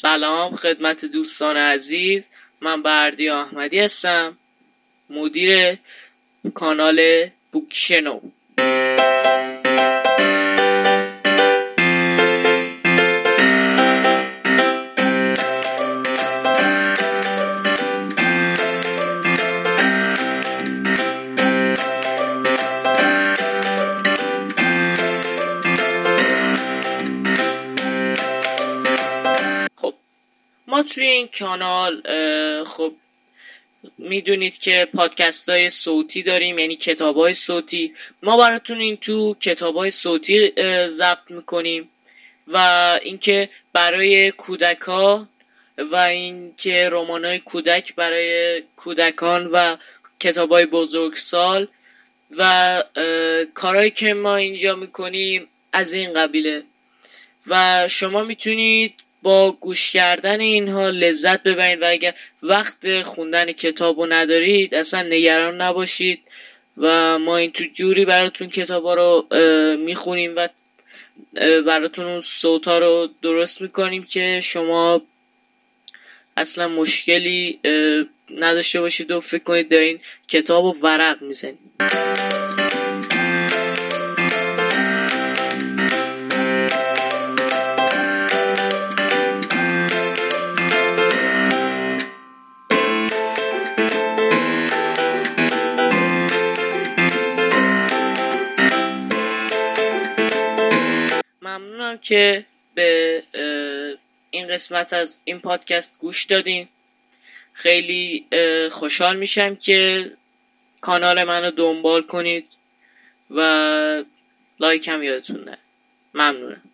سلام خدمت دوستان عزیز. من بردی احمدی هستم مدیر کانال بوکشنو. توی این کانال خب می‌دونید که پادکست های صوتی داریم یعنی کتاب های صوتی. ما براتون این تو کتاب های صوتی ضبط می‌کنیم و اینکه برای کودکان و اینکه رمان های کودک برای کودکان و کتاب های بزرگسال و کارهایی که ما اینجا می‌کنیم از این قبیله. و شما می‌تونید با گوش کردن اینها لذت ببرید و اگر وقت خوندن کتاب رو ندارید اصلا نگران نباشید و ما این تو جوری براتون کتاب ها رو می‌خونیم و براتون اون صوت ها رو درست می‌کنیم که شما اصلا مشکلی نداشته باشید و فکر کنید دارین کتاب و ورق می‌زنید. ممنونم که به این قسمت از این پادکست گوش دادین. خیلی خوشحال میشم که کانال منو دنبال کنید و لایک هم یادتون نره. ممنونم.